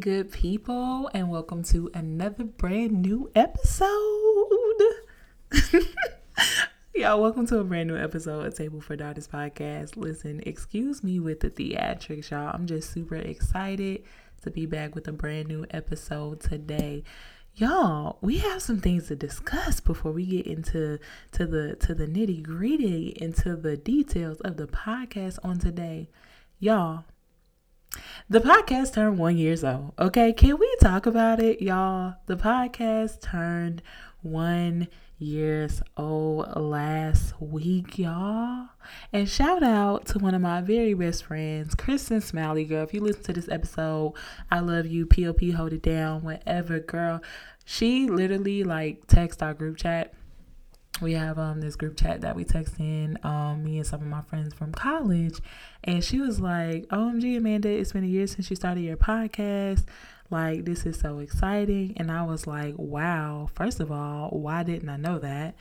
Good people, and welcome to another brand new episode. Y'all, welcome to a brand new episode of Table for Daughters podcast. Listen, excuse me with the theatrics, y'all. I'm just super excited to be back with a brand new episode today. Y'all, we have some things to discuss before we get into to the to the nitty gritty into the details of the podcast on today. Y'all, the podcast turned one years old. Okay, can we talk about it, y'all? The podcast turned one years old last week, y'all. And shout out to one of my very best friends, Kristen Smiley, girl. If you listen to this episode, I love you. POP, hold it down, whatever, girl. She literally like text our group chat we have um this group chat that we text in um me and some of my friends from college. And she was like omg amanda it's been a year since you started your podcast. Like this is so exciting. And i was like wow first of all why didn't i know that?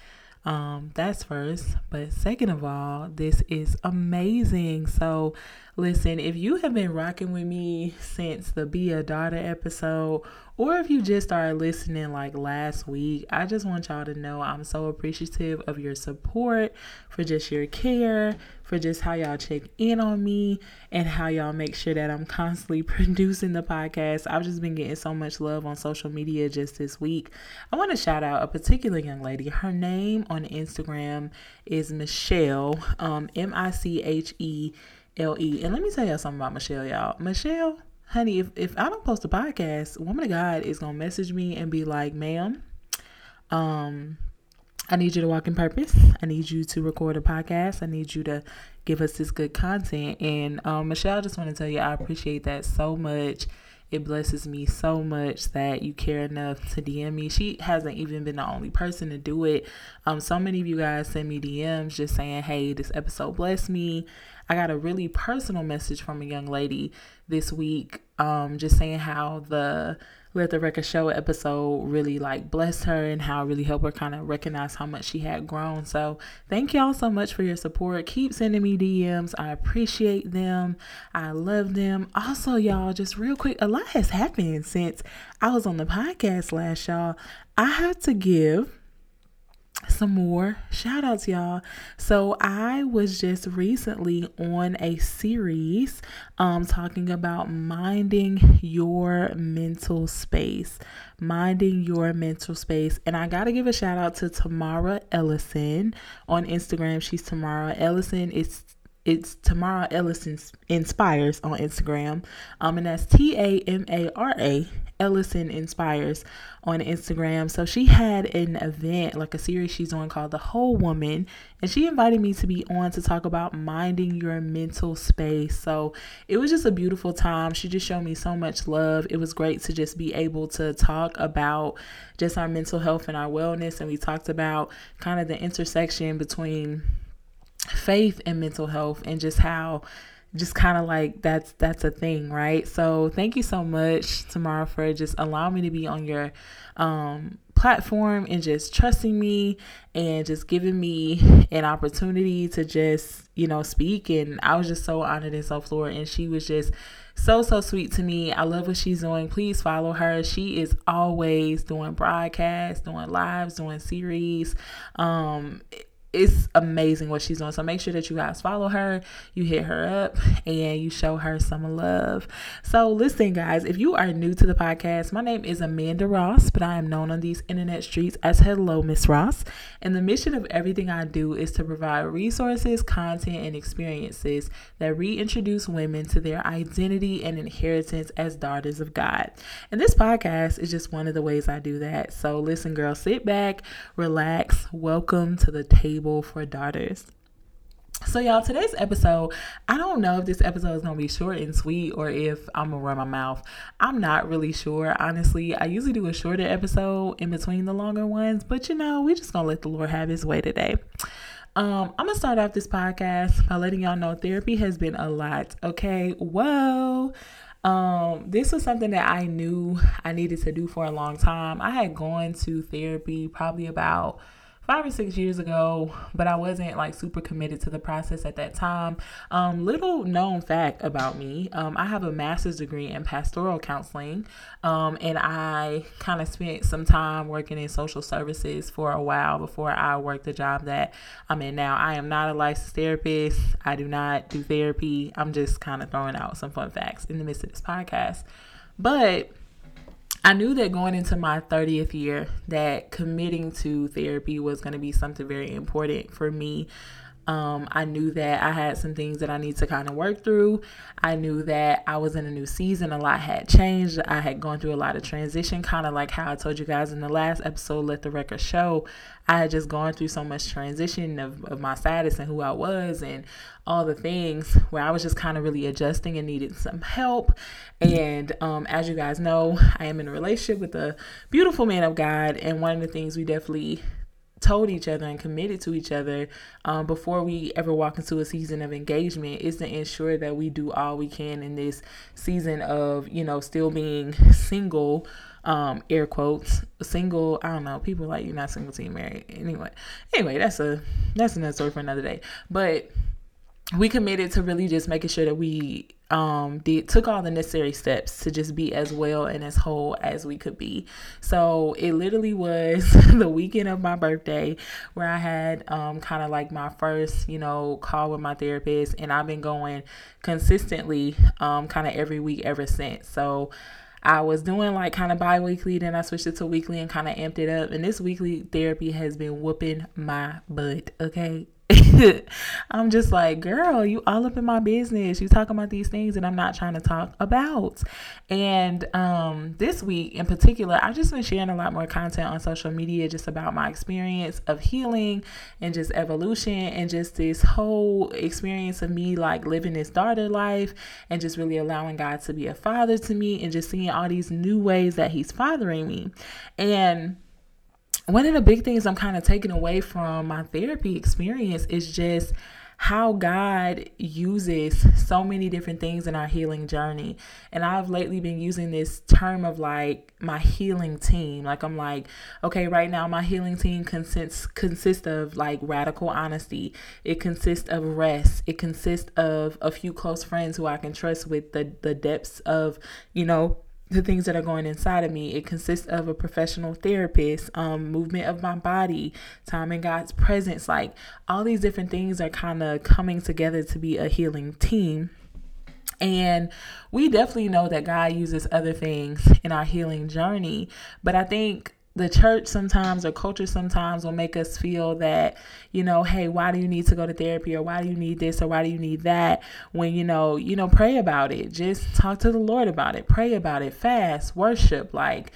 Um that's first. But second of all this is amazing. So listen if you have been rocking with me since the be a daughter episode or if you just started listening like last week, I just want y'all to know I'm so appreciative of your support, for just your care, for just how y'all check in on me, and how y'all make sure that I'm constantly producing the podcast. I've just been getting so much love on social media just this week. I want to shout out a particular young lady. Her name on Instagram is Michelle, um, M I C H E L E. And let me tell y'all something about Michelle, y'all. Michelle honey, if, if I don't post a podcast, Woman of God is gonna message me and be like, ma'am, um, I need you to walk in purpose. I need you to record a podcast. I need you to give us this good content. And um, Michelle, I just want to tell you, I appreciate that so much. It blesses me so much that you care enough to DM me. She hasn't even been the only person to do it. Um, so many of you guys send me DMs just saying, "Hey, this episode blessed me." I got a really personal message from a young lady this week, um, just saying how the let the record show episode really like blessed her and how it really helped her kind of recognize how much she had grown. So thank y'all so much for your support. Keep sending me DMs. I appreciate them. I love them. Also, y'all, just real quick, a lot has happened since I was on the podcast last, y'all. I have to give some more shout outs, y'all. So, I was just recently on a series um, talking about minding your mental space. Minding your mental space. And I got to give a shout out to Tamara Ellison on Instagram. She's Tamara Ellison. It's it's Tamara Ellison Inspires on Instagram. Um, and that's T A M A R A Ellison Inspires on Instagram. So she had an event, like a series she's on called The Whole Woman, and she invited me to be on to talk about minding your mental space. So it was just a beautiful time. She just showed me so much love. It was great to just be able to talk about just our mental health and our wellness. And we talked about kind of the intersection between faith and mental health and just how just kind of like that's that's a thing right? So thank you so much tamara for just allowing me to be on your um, platform and just trusting me and just giving me an opportunity to just you know speak. And i was just so honored and so floored. And she was just so so sweet to me. I love what she's doing. Please follow her. She is always doing broadcasts doing lives doing series. Um it's amazing what she's doing. So make sure that you guys follow her, you hit her up, and you show her some love. So listen, guys, if you are new to the podcast, my name is Amanda Ross, but I am known on these internet streets as Hello Miss Ross. And the mission of everything I do is to provide resources, content, and experiences that reintroduce women to their identity and inheritance as daughters of God. And this podcast is just one of the ways I do that. So listen, girl, sit back, relax, welcome to the table for daughters. So, y'all, today's episode, I don't know if this episode is going to be short and sweet or if I'm going to run my mouth. I'm not really sure, honestly. I usually do a shorter episode in between the longer ones, but you know, we're just going to let the Lord have his way today. Um, I'm going to start off this podcast by letting y'all know therapy has been a lot. Okay. Whoa. Um, this was something that I knew I needed to do for a long time. I had gone to therapy probably about five or six years ago, but I wasn't like super committed to the process at that time. Um, little known fact about me um, I have a master's degree in pastoral counseling, um, and I kind of spent some time working in social services for a while before I worked the job that I'm in now. I am not a licensed therapist, I do not do therapy. I'm just kind of throwing out some fun facts in the midst of this podcast. But I knew that going into my 30th year that committing to therapy was going to be something very important for me. Um, I knew that I had some things that I need to kind of work through. I knew that I was in a new season. A lot had changed. I had gone through a lot of transition, kind of like how I told you guys in the last episode, Let the Record Show. I had just gone through so much transition of, of my status and who I was and all the things where I was just kind of really adjusting and needed some help. And um, as you guys know, I am in a relationship with a beautiful man of God. And one of the things we definitely told each other and committed to each other um, before we ever walk into a season of engagement is to ensure that we do all we can in this season of, you know, still being single um, air quotes, single. I don't know. People like you're not single you're married. Anyway, anyway, that's a that's another story for another day. But we committed to really just making sure that we um did took all the necessary steps to just be as well and as whole as we could be so it literally was the weekend of my birthday where i had um kind of like my first you know call with my therapist and i've been going consistently um kind of every week ever since so I was doing like kind of bi weekly, then I switched it to weekly and kind of amped it up. And this weekly therapy has been whooping my butt, okay? I'm just like, girl, you all up in my business. You talking about these things that I'm not trying to talk about. And um, this week in particular, I've just been sharing a lot more content on social media just about my experience of healing and just evolution and just this whole experience of me like living this daughter life and just really allowing God to be a father to me and just seeing all these new ways that He's fathering me. And one of the big things I'm kind of taking away from my therapy experience is just how God uses so many different things in our healing journey. And I've lately been using this term of like my healing team. Like I'm like, okay, right now my healing team consists consists of like radical honesty. It consists of rest. It consists of a few close friends who I can trust with the the depths of, you know, the things that are going inside of me. It consists of a professional therapist, um, movement of my body, time in God's presence. Like all these different things are kind of coming together to be a healing team. And we definitely know that God uses other things in our healing journey. But I think the church sometimes or culture sometimes will make us feel that, you know, hey, why do you need to go to therapy or why do you need this or why do you need that? When, you know, you know, pray about it. Just talk to the Lord about it. Pray about it. Fast, worship, like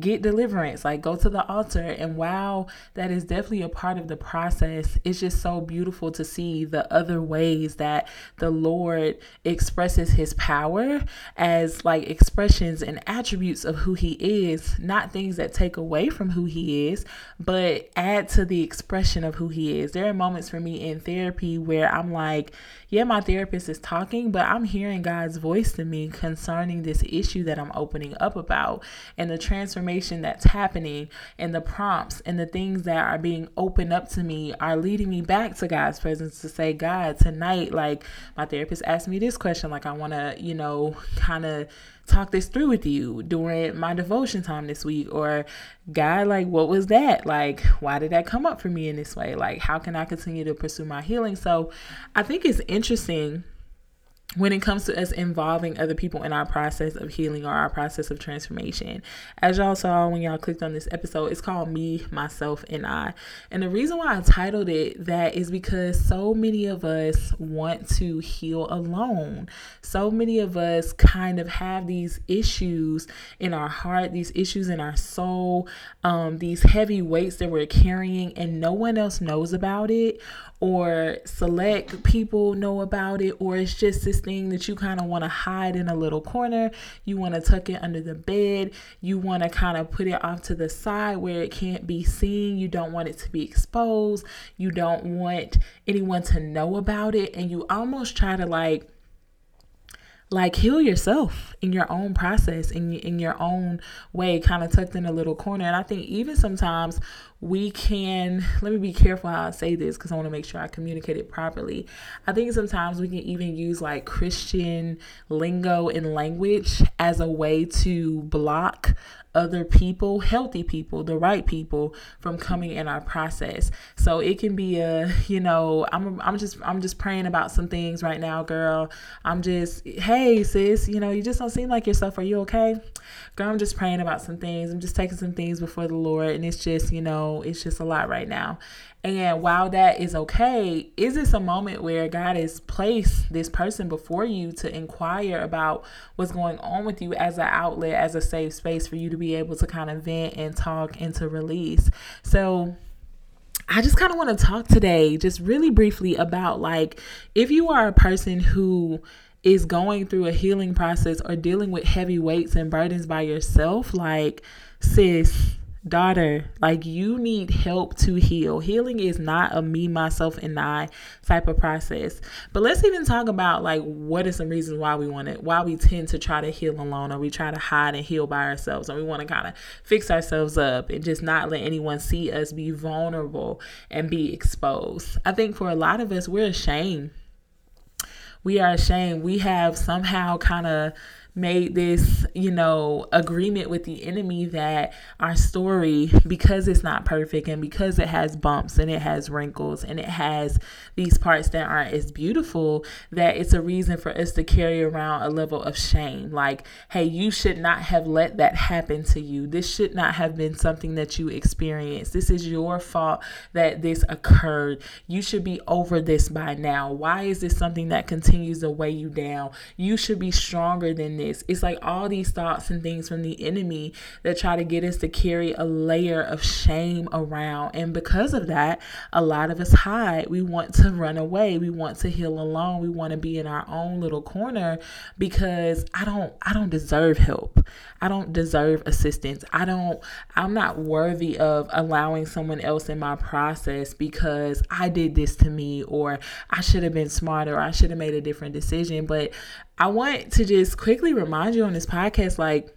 get deliverance, like go to the altar. And while that is definitely a part of the process, it's just so beautiful to see the other ways that the Lord expresses his power as like expressions and attributes of who he is, not things that take away from who he is, but add to the expression of who he is. There are moments for me in therapy where I'm like, yeah, my therapist is talking, but I'm hearing God's voice to me concerning this issue that I'm opening up about and the transformation that's happening and the prompts and the things that are being opened up to me are leading me back to God's presence to say, God, tonight, like my therapist asked me this question, like I want to, you know, kind of talk this through with you during my devotion time this week or god like what was that? Like why did that come up for me in this way? Like how can i continue to pursue my healing? So i think it's interesting when it comes to us involving other people in our process of healing or our process of transformation. As y'all saw when y'all clicked on this episode, it's called Me, Myself, and I. And the reason why I titled it that is because so many of us want to heal alone. So many of us kind of have these issues in our heart, these issues in our soul, um, these heavy weights that we're carrying, and no one else knows about it or select people know about it, or it's just this thing that you kind of want to hide in a little corner. You want to tuck it under the bed. You want to kind of put it off to the side where it can't be seen. You don't want it to be exposed. You don't want anyone to know about it. And you almost try to like like heal yourself in your own process in, in your own way kind of tucked in a little corner. And i think even sometimes we can let me be careful how i say this because i want to make sure i communicate it properly. I think sometimes we can even use like christian lingo and language as a way to block other people, healthy people, the right people from coming in our process. So it can be a, you know, I'm I'm just I'm just praying about some things right now, girl. I'm just, hey sis, you know, you just don't seem like yourself. Are you okay? Girl, I'm just praying about some things. I'm just taking some things before the Lord and it's just, you know, it's just a lot right now. And while that is okay, is this a moment where God has placed this person before you to inquire about what's going on with you as an outlet, as a safe space for you to be able to kind of vent and talk and to release? So, I just kind of want to talk today, just really briefly, about like if you are a person who is going through a healing process or dealing with heavy weights and burdens by yourself, like, sis, daughter, like you need help to heal. Healing is not a me, myself, and I type of process. But let's even talk about like what are some reasons why we want it, why we tend to try to heal alone, or we try to hide and heal by ourselves, and we want to kind of fix ourselves up and just not let anyone see us be vulnerable and be exposed. I think for a lot of us, we're ashamed. We are ashamed. We have somehow kind of made this, you know, agreement with the enemy that our story, because it's not perfect and because it has bumps and it has wrinkles and it has these parts that aren't as beautiful, that it's a reason for us to carry around a level of shame. Like, hey, you should not have let that happen to you. This should not have been something that you experienced. This is your fault that this occurred. You should be over this by now. Why is this something that continues to weigh you down? You should be stronger than this. It's like all these thoughts and things from the enemy that try to get us to carry a layer of shame around. And because of that, a lot of us hide. We want to run away. We want to heal alone. We want to be in our own little corner because I don't I don't deserve help. I don't deserve assistance. I don't I'm not worthy of allowing someone else in my process because I did this to me or I should have been smarter or I should have made a different decision. But I want to just quickly remind you on this podcast like,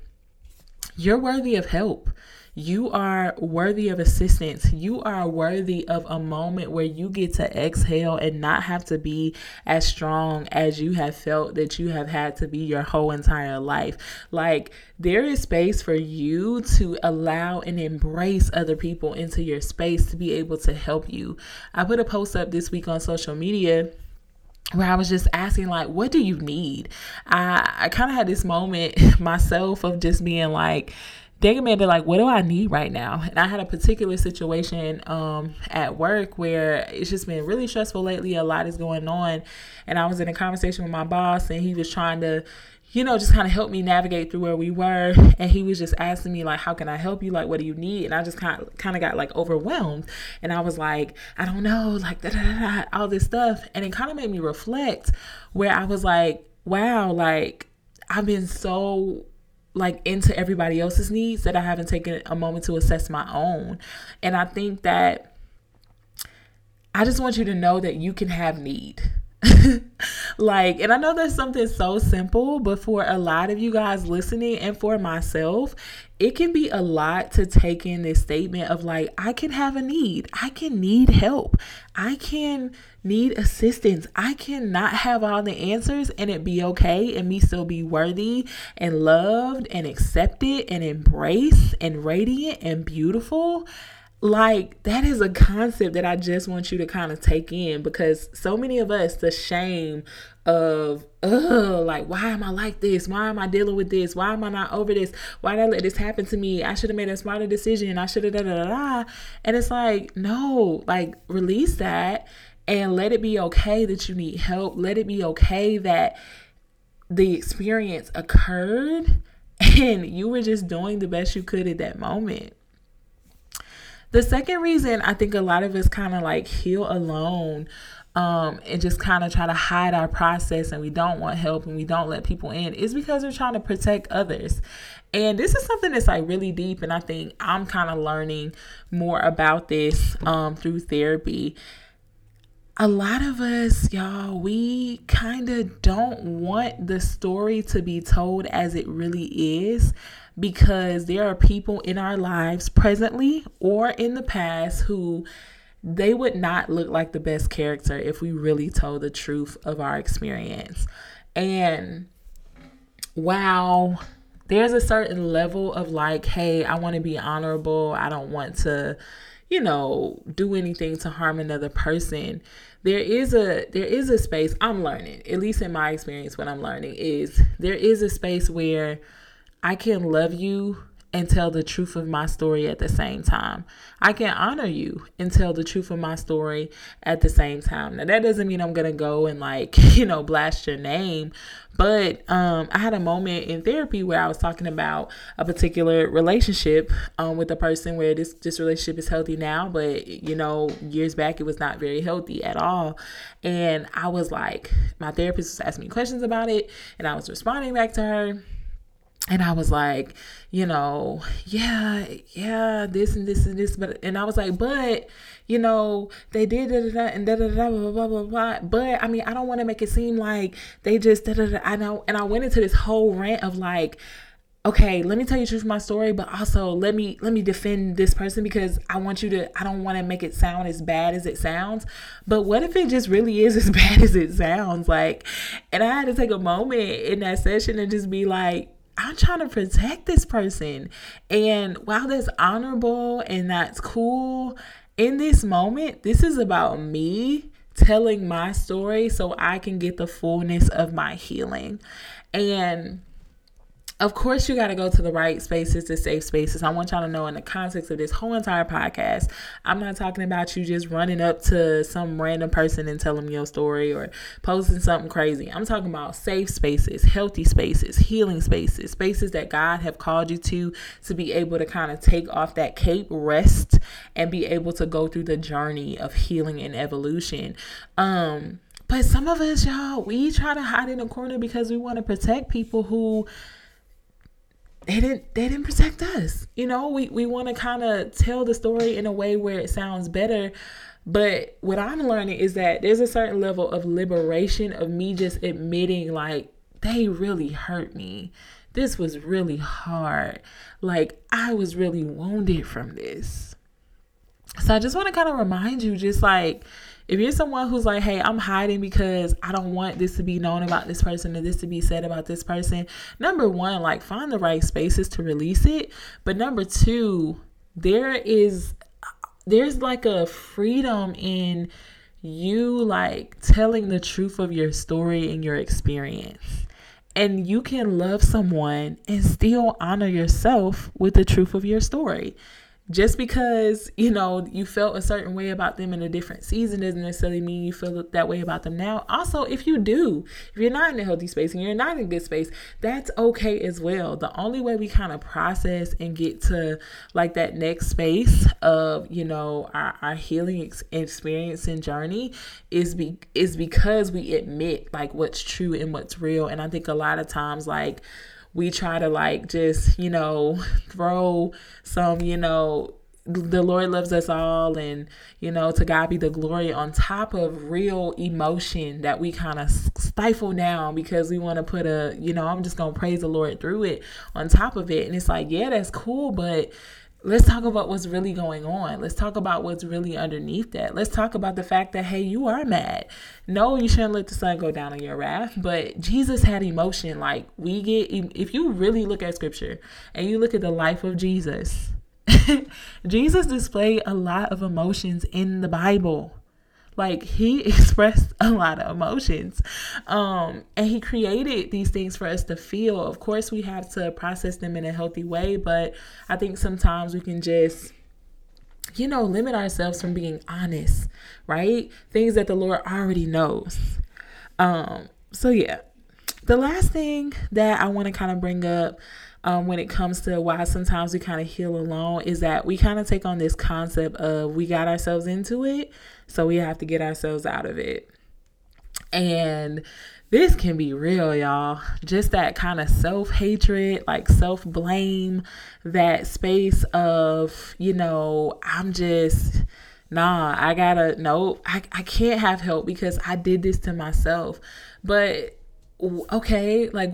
you're worthy of help. You are worthy of assistance. You are worthy of a moment where you get to exhale and not have to be as strong as you have felt that you have had to be your whole entire life. Like, there is space for you to allow and embrace other people into your space to be able to help you. I put a post up this week on social media where I was just asking, like, what do you need? I, I kind of had this moment myself of just being like, dang Amanda, like, what do I need right now? And I had a particular situation um, at work where it's just been really stressful lately. A lot is going on. And I was in a conversation with my boss, and he was trying to, you know, just kind of help me navigate through where we were. And he was just asking me, like, how can I help you? Like, what do you need? And I just kind of, kind of got like overwhelmed. And I was like, I don't know, like, da, da, da, all this stuff. And it kind of made me reflect where I was like, wow, like, I've been so like into everybody else's needs that I haven't taken a moment to assess my own. And I think that I just want you to know that you can have need. like, and I know there's something so simple, but for a lot of you guys listening and for myself, it can be a lot to take in this statement of like, I can have a need. I can need help. I can need assistance. I cannot have all the answers and it be okay and me still be worthy and loved and accepted and embraced and radiant and beautiful. Like, that is a concept that I just want you to kind of take in because so many of us, the shame of, oh, like, why am I like this? Why am I dealing with this? Why am I not over this? Why did I let this happen to me? I should have made a smarter decision. I should have da da da da. And it's like, no, like, release that and let it be okay that you need help. Let it be okay that the experience occurred and you were just doing the best you could at that moment. The second reason I think a lot of us kind of like heal alone um, and just kind of try to hide our process and we don't want help and we don't let people in is because we're trying to protect others. And this is something that's like really deep, and I think I'm kind of learning more about this um, through therapy. A lot of us, y'all, we kind of don't want the story to be told as it really is because there are people in our lives presently or in the past who they would not look like the best character if we really told the truth of our experience. And wow, there's a certain level of like, hey, I want to be honorable. I don't want to you know, do anything to harm another person. There is a there is a space I'm learning, at least in my experience what I'm learning is there is a space where I can love you and tell the truth of my story at the same time. I can honor you and tell the truth of my story at the same time. Now that doesn't mean I'm gonna go and like, you know, blast your name. But um, I had a moment in therapy where I was talking about a particular relationship um, with a person where this this relationship is healthy now, but you know, years back it was not very healthy at all. And I was like, my therapist was asking me questions about it, and I was responding back to her and I was like, you know, yeah, yeah, this and this and this, but and I was like, but you know, they did da da da and da da da blah blah blah blah. But I mean, I don't want to make it seem like they just da da da. I know, and I went into this whole rant of like, okay, let me tell you the truth of my story, but also let me let me defend this person because I want you to. I don't want to make it sound as bad as it sounds. But what if it just really is as bad as it sounds? Like, and I had to take a moment in that session and just be like I'm trying to protect this person. And while that's honorable and that's cool, in this moment, this is about me telling my story so I can get the fullness of my healing. And of course, you got to go to the right spaces, the safe spaces. I want y'all to know in the context of this whole entire podcast, I'm not talking about you just running up to some random person and telling them your story or posting something crazy. I'm talking about safe spaces, healthy spaces, healing spaces, spaces that God have called you to to be able to kind of take off that cape, rest, and be able to go through the journey of healing and evolution. Um, but some of us, y'all, we try to hide in a corner because we want to protect people who they didn't they didn't protect us. You know, we, we want to kind of tell the story in a way where it sounds better. But what I'm learning is that there's a certain level of liberation of me just admitting like they really hurt me. This was really hard. Like I was really wounded from this. So I just want to kind of remind you just like if you're someone who's like, hey, I'm hiding because I don't want this to be known about this person or this to be said about this person, number one, like find the right spaces to release it. But number two, there is there's like a freedom in you like telling the truth of your story and your experience. And you can love someone and still honor yourself with the truth of your story just because you know you felt a certain way about them in a different season doesn't necessarily mean you feel that way about them now. Also if you do if you're not in a healthy space and you're not in a good space that's okay as well. The only way we kind of process and get to like that next space of you know our, our healing ex- experience and journey is be is because we admit like what's true and what's real. And i think a lot of times like we try to like just, you know, throw some, you know, the Lord loves us all and you know to God be the glory on top of real emotion that we kind of stifle down because we want to put a you know I'm just to praise the Lord through it on top of it. And it's like yeah that's cool but let's talk about what's really going on. Let's talk about what's really underneath that. Let's talk about the fact that, hey, you are mad. No, you shouldn't let the sun go down on your wrath, but Jesus had emotion. Like, we get, if you really look at scripture and you look at the life of Jesus, Jesus displayed a lot of emotions in the Bible. Like he expressed a lot of emotions. Um, and he created these things for us to feel. Of course, we have to process them in a healthy way, but I think sometimes we can just you know, limit ourselves from being honest, right? Things that the Lord already knows. Um, so yeah. The last thing that I want to kind of bring up um, when it comes to why sometimes we kind of heal alone is that we kind of take on this concept of we got ourselves into it, so we have to get ourselves out of it. And this can be real, y'all. Just that kind of self hatred, like self blame, that space of, you know, I'm just nah, I gotta, no, I, I can't have help because I did this to myself. But okay, like,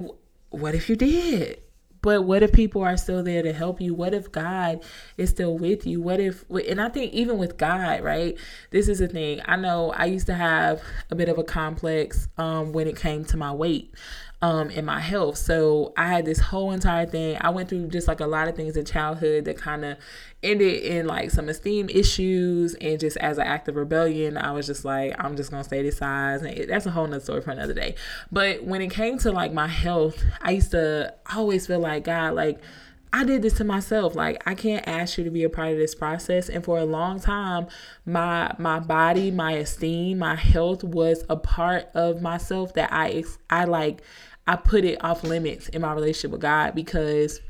what if you did? But what if people are still there to help you? What if God is still with you? What if, and I think even with God, right? This is a thing. I know I used to have a bit of a complex um, when it came to my weight um, in my health. So I had this whole entire thing. I went through just like a lot of things in childhood that kind of ended in like some esteem issues. And just as an act of rebellion, I was just like, I'm just going to stay this size. And it, that's a whole nother story for another day. But when it came to like my health, I used to always feel like, God, like, I did this to myself. Like I can't ask you to be a part of this process. And for a long time, my my body, my esteem, my health was a part of myself that I I like I put it off limits in my relationship with God because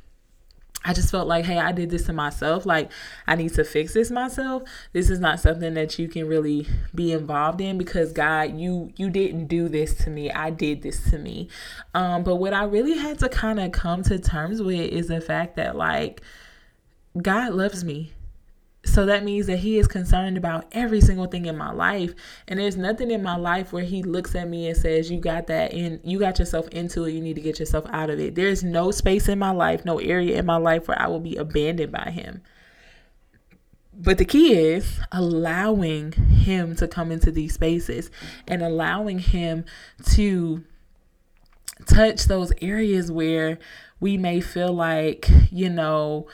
I just felt like, hey, I did this to myself. Like, I need to fix this myself. This is not something that you can really be involved in because God, you you didn't do this to me. I did this to me. Um, but what I really had to kind of come to terms with is the fact that like God loves me. So that means that he is concerned about every single thing in my life. And there's nothing in my life where he looks at me and says, You got that in, you got yourself into it, you need to get yourself out of it. There's no space in my life, no area in my life where I will be abandoned by him. But the key is allowing him to come into these spaces and allowing him to touch those areas where we may feel like, you know,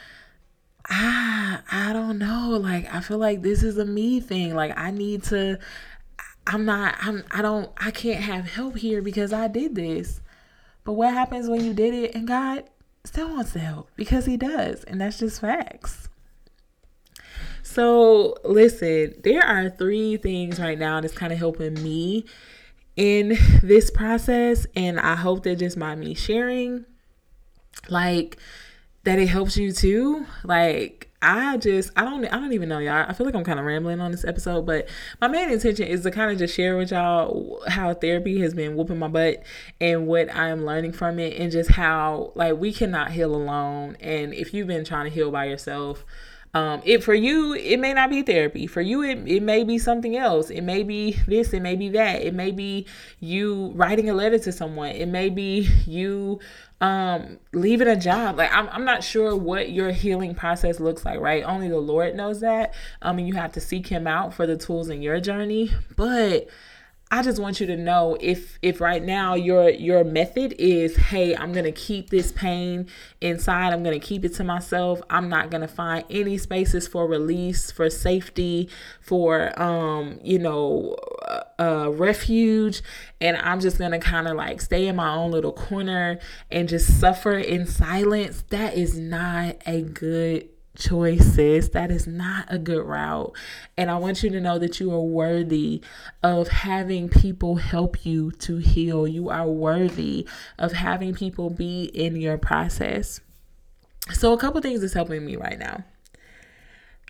I I don't know. Like I feel like this is a me thing. Like I need to I'm not I'm I don't I can't have help here because I did this. But what happens when you did it and God still wants to help? Because he does, and that's just facts. So, listen, there are three things right now that's kind of helping me in this process and I hope that just by me sharing like that it helps you too. Like I just I don't I don't even know y'all. I feel like I'm kind of rambling on this episode, but my main intention is to kind of just share with y'all how therapy has been whooping my butt and what I am learning from it and just how like we cannot heal alone and if you've been trying to heal by yourself um, it for you, it may not be therapy. For you, it, it may be something else. It may be this, it may be that. It may be you writing a letter to someone. It may be you um leaving a job. Like I'm I'm not sure what your healing process looks like, right? Only the Lord knows that. Um and you have to seek him out for the tools in your journey. But I just want you to know if if right now your your method is hey I'm gonna keep this pain inside I'm gonna keep it to myself I'm not gonna find any spaces for release for safety for um you know uh, refuge and I'm just gonna kind of like stay in my own little corner and just suffer in silence that is not a good choices. That is not a good route. And I want you to know that you are worthy of having people help you to heal. You are worthy of having people be in your process. So, a couple things is helping me right now.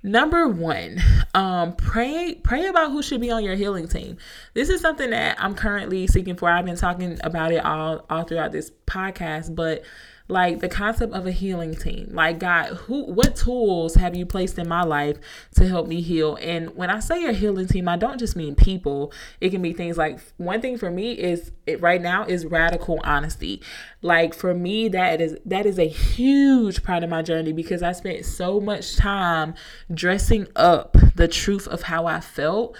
Number one, um, pray pray about who should be on your healing team. This is something that I'm currently seeking for. I've been talking about it all all throughout this podcast, but like the concept of a healing team. Like god who what tools have you placed in my life to help me heal? And when i say a healing team i don't just mean people. It can be things like one thing for me is it right now is radical honesty. Like for me that is that is a huge part of my journey because i spent so much time dressing up the truth of how i felt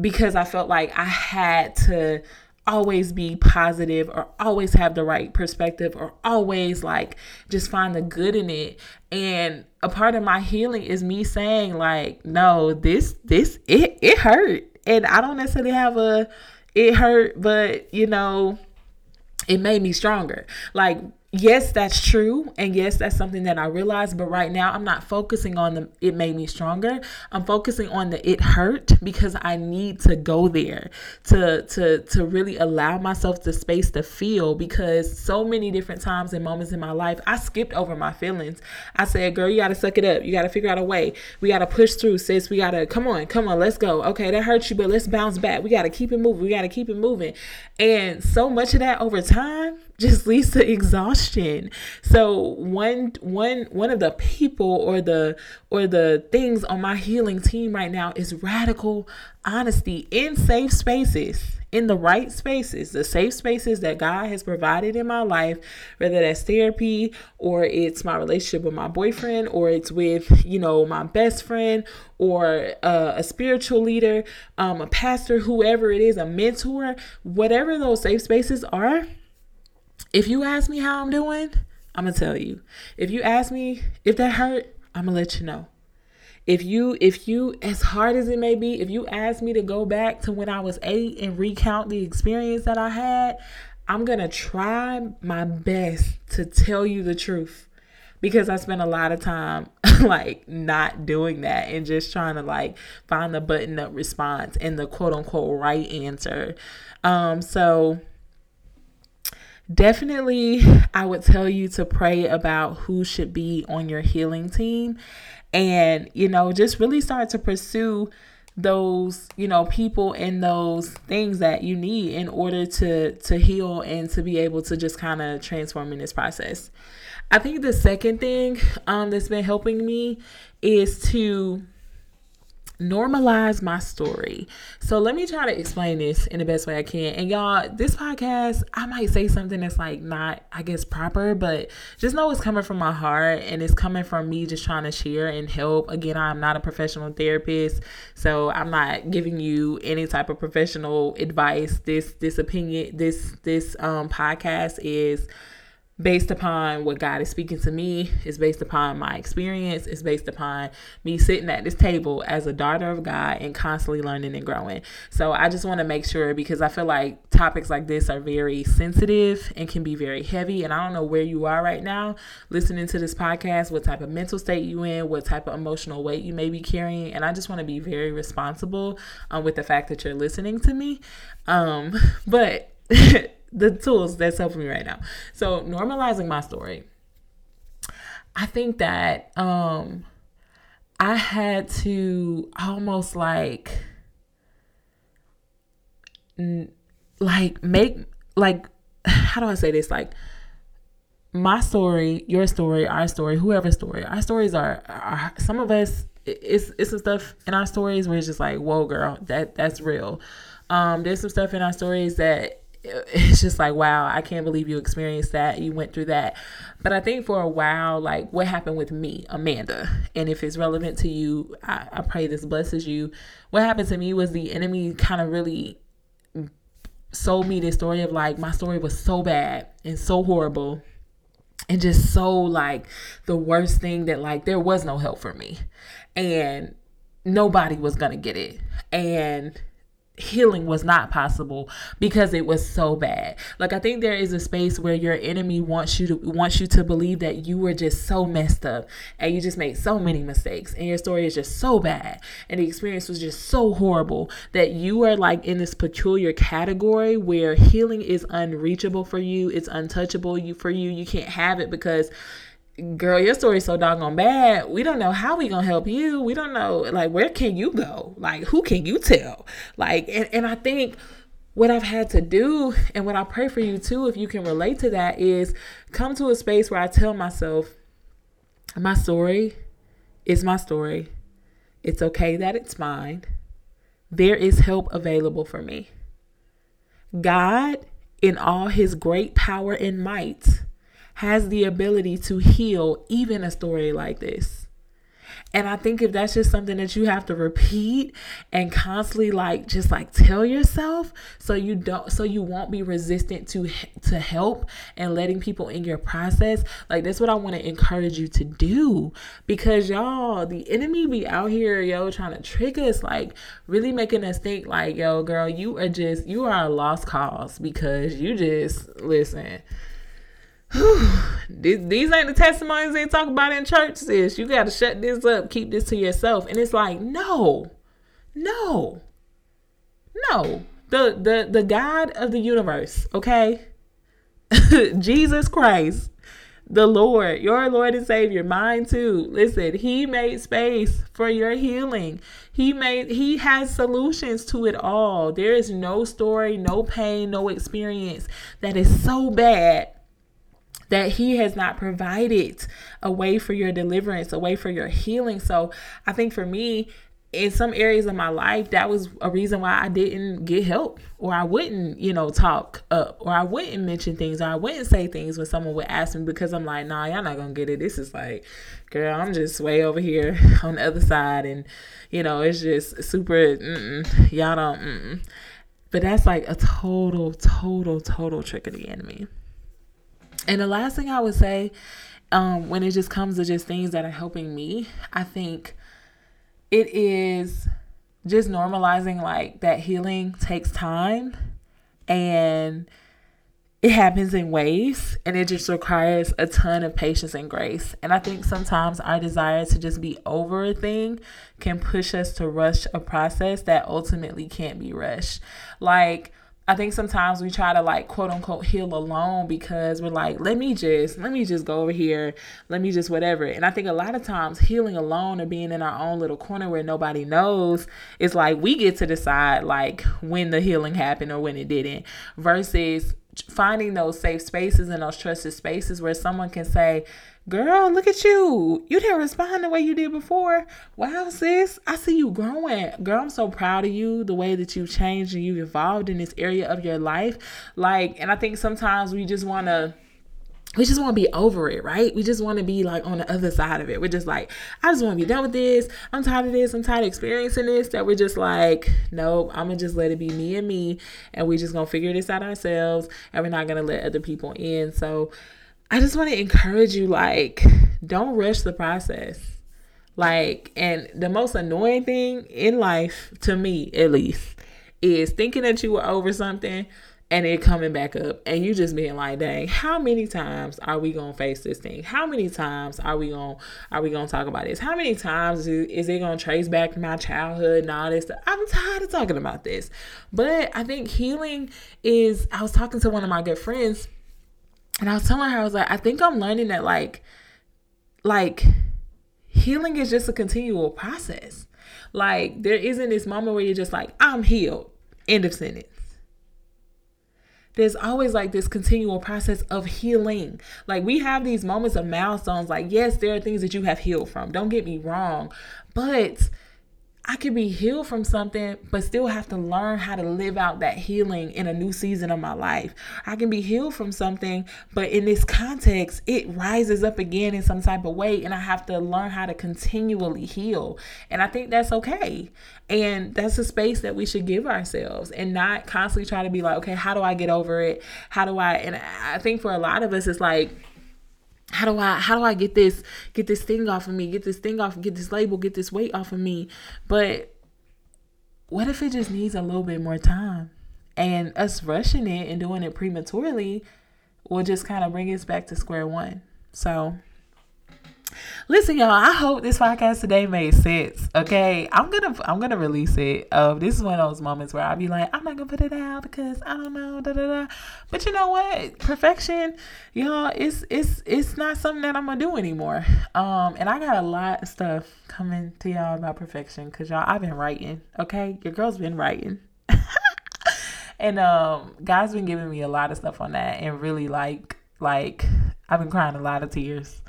because i felt like i had to always be positive or always have the right perspective or always like just find the good in it. And a part of my healing is me saying like no this this it it hurt. And i don't necessarily have a it hurt but you know it made me stronger. Like yes, that's true. And yes, that's something that I realized. But right now, I'm not focusing on the it made me stronger. I'm focusing on the it hurt because I need to go there to to to really allow myself the space to feel because so many different times and moments in my life, I skipped over my feelings. I said, girl, you gotta suck it up. You gotta figure out a way. We gotta push through, sis. We gotta come on, come on, let's go. Okay, that hurt you, but let's bounce back. We gotta keep it moving. We gotta keep it moving. And so much of that over time just leads to exhaustion. So one one one of the people or the or the things on my healing team right now is radical honesty in safe spaces in the right spaces, the safe spaces that God has provided in my life, whether that's therapy or it's my relationship with my boyfriend or it's with, you know, my best friend or uh, a spiritual leader, um, a pastor, whoever it is, a mentor, whatever those safe spaces are if you ask me how I'm doing, I'm gonna tell you. If you ask me if that hurt, I'm gonna let you know. If you if you as hard as it may be, if you ask me to go back to when I was 8 and recount the experience that I had, I'm to try my best to tell you the truth because I spent a lot of time like not doing that and just trying to like find the button up response and the quote unquote right answer. Um so definitely I would tell you to pray about who should be on your healing team and you know just really start to pursue those you know people and those things that you need in order to to heal and to be able to just kind of transform in this process. I think the second thing um that's been helping me is to normalize my story. So let me try to explain this in the best way I can. And y'all, this podcast, I might say something that's like not, I guess, proper, but just know it's coming from my heart and it's coming from me just trying to share and help. Again, I'm not a professional therapist, so I'm not giving you any type of professional advice. This this opinion, this this um podcast is based upon what God is speaking to me, it's based upon my experience, it's based upon me sitting at this table as a daughter of God and constantly learning and growing. So I just want to make sure because I feel like topics like this are very sensitive and can be very heavy. And I don't know where you are right now listening to this podcast, what type of mental state you in, what type of emotional weight you may be carrying. And I just want to be very responsible um, with the fact that you're listening to me. Um, but the tools that's helping me right now. So normalizing my story. I think that um I had to almost like like make like how do I say this like my story, your story, our story, whoever's story. Our stories are, are some of us it's it's some stuff in our stories where it's just like, whoa girl, that that's real. Um, there's some stuff in our stories that it's just like wow i can't believe you experienced that you went through that. But i think for a while like what happened with me amanda? And if it's relevant to you i, I pray this blesses you. What happened to me was the enemy kind of really sold me this story of like my story was so bad and so horrible and just so like the worst thing that like there was no help for me. And nobody was gonna get it. And healing was not possible because it was so bad. Like I think there is a space where your enemy wants you to wants you to believe that you were just so messed up and you just made so many mistakes and your story is just so bad and the experience was just so horrible that you are like in this peculiar category where healing is unreachable for you, it's untouchable you for you. You can't have it because girl, your story's so doggone bad. We don't know how we gonna help you. We don't know like where can you go? Like who can you tell? Like and, and I think what I've had to do and what I pray for you too, if you can relate to that, is come to a space where I tell myself, my story is my story. It's okay that it's mine. There is help available for me. God, in all his great power and might, has the ability to heal even a story like this. And I think if that's just something that you have to repeat and constantly like just like tell yourself so you don't so you won't be resistant to to help and letting people in your process, like that's what I want to encourage you to do because y'all, the enemy be out here yo trying to trick us like really making us think like yo girl, you are just you are a lost cause because you just listen these, ain't the testimonies they talk about in church, sis. You got to shut this up, keep this to yourself. And it's like, no, no, no. The the the God of the universe, okay, Jesus Christ, the Lord, your Lord and Savior, mine too. Listen, He made space for your healing. He made He has solutions to it all. There is no story, no pain, no experience that is so bad that he has not provided a way for your deliverance, a way for your healing. So I think for me, in some areas of my life, that was a reason why I didn't get help, or I wouldn't, you know, talk up, or I wouldn't mention things, or I wouldn't say things when someone would ask me because I'm like, nah, y'all not gonna get it. This is like, girl, I'm just way over here on the other side, and you know, it's just super, y'all don't. Mm-mm. But that's like a total, total, total trick of the enemy. And the last thing I would say, um, when it just comes to just things that are helping me, I think it is just normalizing like that healing takes time and it happens in waves and it just requires a ton of patience and grace. And I think sometimes our desire to just be over a thing can push us to rush a process that ultimately can't be rushed. Like, I think sometimes we try to like quote unquote heal alone because we're like, let me just, let me just go over here, let me just whatever. And I think a lot of times healing alone or being in our own little corner where nobody knows is like we get to decide like when the healing happened or when it didn't versus finding those safe spaces and those trusted spaces where someone can say, Girl, look at you. You didn't respond the way you did before. Wow, sis, I see you growing. Girl, I'm so proud of you, the way that you've changed and you've evolved in this area of your life. Like, and I think sometimes we just want to we just want to be over it, right? We just want to be like on the other side of it. We're just like, I just want to be done with this. I'm tired of this. I'm tired of experiencing this. That we're just like, nope, I'm going to just let it be me and me. And we're just going to figure this out ourselves. And we're not going to let other people in. So, I just want to encourage you like don't rush the process. Like and the most annoying thing in life to me at least is thinking that you were over something and it coming back up and you just being like dang how many times are we gonna face this thing? How many times are we gonna are we gonna talk about this? How many times is, is it gonna trace back to my childhood and all this stuff? I'm tired of talking about this. But i think healing is i was talking to one of my good friends and I was telling her, I was like, I think I'm learning that like, like healing is just a continual process. Like there isn't this moment where you're just like, I'm healed. End of sentence. There's always like this continual process of healing. Like we have these moments of milestones. Like, yes, there are things that you have healed from. Don't get me wrong. But I could be healed from something, but still have to learn how to live out that healing in a new season of my life. I can be healed from something, but in this context, it rises up again in some type of way, and I have to learn how to continually heal. And I think that's okay. And that's a space that we should give ourselves and not constantly try to be like, okay, how do I get over it? How do I? And I think for a lot of us, it's like, how do I how do I get this get this thing off of me, get this thing off, get this label, get this weight off of me? But what if it just needs a little bit more time? And us rushing it and doing it prematurely will just kind of bring us back to square one. So Listen, y'all. I hope this podcast today made sense. Okay, I'm gonna I'm gonna release it. Um, this is one of those moments where I'll be like, I'm not gonna put it out because I don't know, da da da. But you know what? Perfection, y'all. It's it's it's not something that I'm gonna do anymore. Um, and I got a lot of stuff coming to y'all about perfection because y'all, I've been writing. Okay, your girl's been writing. and um, God's been giving me a lot of stuff on that, and really like like I've been crying a lot of tears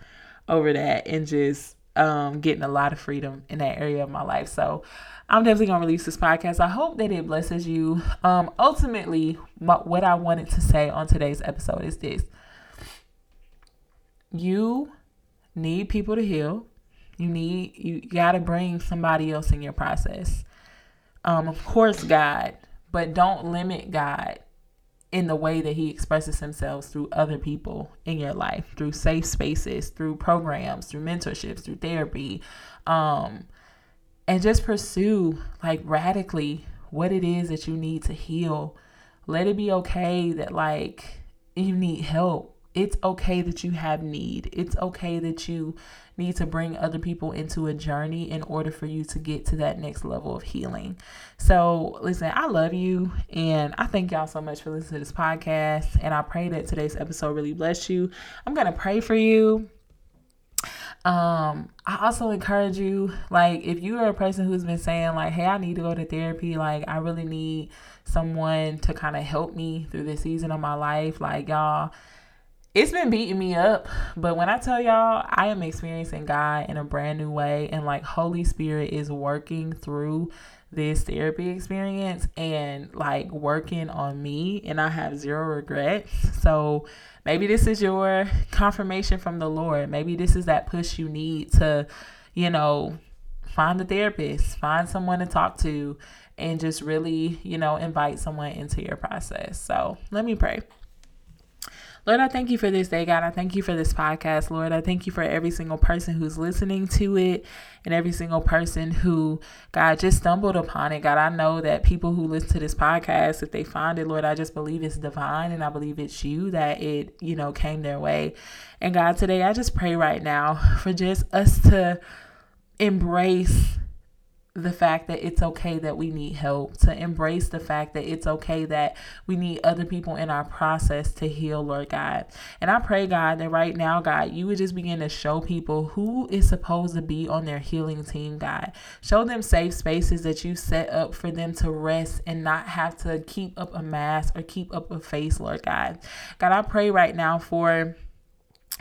over that and just um, getting a lot of freedom in that area of my life. So I'm definitely gonna release this podcast. I hope that it blesses you. Um, ultimately, my, what I wanted to say on today's episode is this: you need people to heal. You need you got to bring somebody else in your process. Um, of course, God, but don't limit God in the way that he expresses himself through other people in your life, through safe spaces, through programs, through mentorships, through therapy. Um, and just pursue like radically what it is that you need to heal. Let it be okay that like you need help It's okay that you have need. It's okay that you need to bring other people into a journey in order for you to get to that next level of healing. So, listen, I love you and I thank y'all so much for listening to this podcast. And I pray that today's episode really bless you. I'm going to pray for you. Um, I also encourage you, like, if you are a person who's been saying, like, hey, I need to go to therapy, like, I really need someone to kind of help me through this season of my life, like, y'all it's been beating me up, but when I tell y'all, I am experiencing God in a brand new way, and like Holy Spirit is working through this therapy experience and like working on me, and I have zero regrets. So maybe this is your confirmation from the Lord. Maybe this is that push you need to, you know, find a therapist, find someone to talk to, and just really, you know, invite someone into your process. So let me pray. Lord, I thank you for this day, God. I thank you for this podcast, Lord. I thank you for every single person who's listening to it and every single person who, God, just stumbled upon it. God, I know that people who listen to this podcast, if they find it, Lord, I just believe it's divine and I believe it's you that it, you know, came their way. And God, today I just pray right now for just us to embrace the fact that it's okay that we need help, to embrace the fact that it's okay that we need other people in our process to heal, Lord God. And I pray, God, that right now, God, you would just begin to show people who is supposed to be on their healing team, God. Show them safe spaces that you set up for them to rest and not have to keep up a mask or keep up a face, Lord God. God, I pray right now for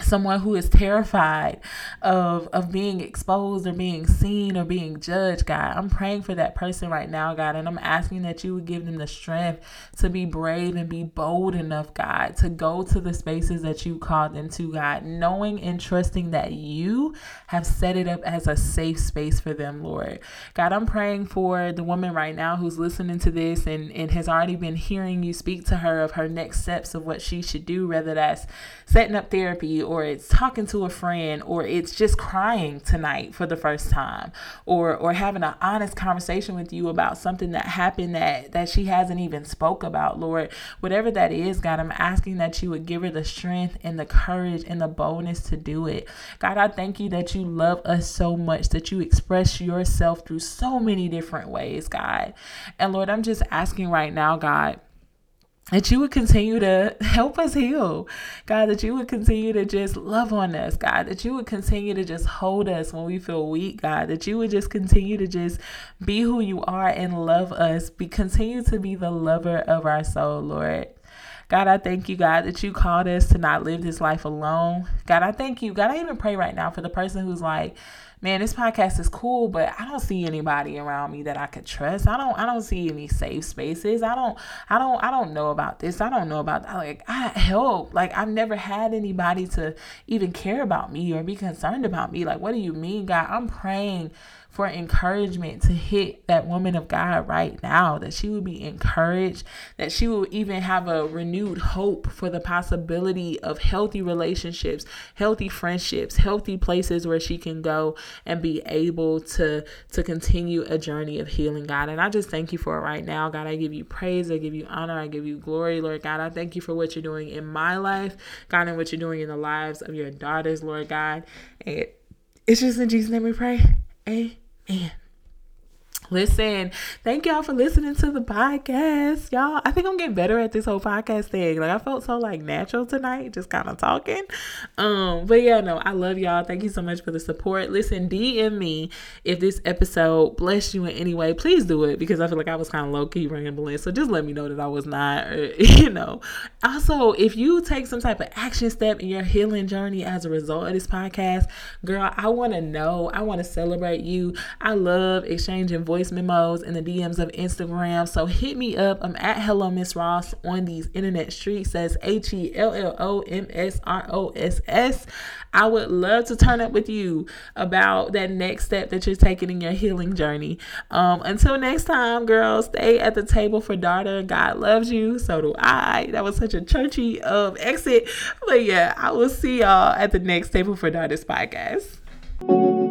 someone who is terrified of of being exposed or being seen or being judged god. I'm praying for that person right now god and i'm asking that you would give them the strength to be brave and be bold enough god to go to the spaces that you called them to god knowing and trusting that you have set it up as a safe space for them lord. God i'm praying for the woman right now who's listening to this and and has already been hearing you speak to her of her next steps of what she should do whether that's setting up therapy or it's talking to a friend or it's just crying tonight for the first time or or having an honest conversation with you about something that happened that that she hasn't even spoke about lord whatever that is god i'm asking that you would give her the strength and the courage and the boldness to do it. God i thank you that you love us so much that you express yourself through so many different ways god. And lord i'm just asking right now god that you would continue to help us heal. God, that you would continue to just love on us, God, that you would continue to just hold us when we feel weak, God, that you would just continue to just be who you are and love us, be continue to be the lover of our soul, Lord. God, I thank you, God, that you called us to not live this life alone. God, I thank you. God, I even pray right now for the person who's like, man, this podcast is cool, but I don't see anybody around me that I could trust. I don't I don't see any safe spaces. I don't I don't I don't know about this. I don't know about that. Like I help. Like I've never had anybody to even care about me or be concerned about me. Like what do you mean, God? I'm praying for encouragement to hit that woman of God right now, that she would be encouraged, that she will even have a renewed hope for the possibility of healthy relationships, healthy friendships, healthy places where she can go and be able to to continue a journey of healing, God. And I just thank you for it right now, God. I give you praise, I give you honor, I give you glory, Lord God. I thank you for what you're doing in my life, God, and what you're doing in the lives of your daughters, Lord God. And it's just in Jesus' name we pray. Amen. Listen, thank y'all for listening to the podcast. Y'all, I think I'm getting better at this whole podcast thing. Like I felt so like natural tonight, just kind of talking. Um, but yeah, no, I love y'all. Thank you so much for the support. Listen, DM me if this episode blessed you in any way. Please do it because I feel like I was kind of low key rambling. So just let me know that I was not, or, you know. Also, if you take some type of action step in your healing journey as a result of this podcast, girl, I want to know. I want to celebrate you. I love exchanging voice voice memos in the DMs of Instagram. So hit me up. I'm at Hello Miss Ross on these internet streets. Says H E L L O M S R O S S. I would love to turn up with you about that next step that you're taking in your healing journey. Um, until next time, girls, stay at the table for daughter. God loves you. So do I. That was such a churchy um, exit. But yeah, I will see y'all at the next table for daughters podcast.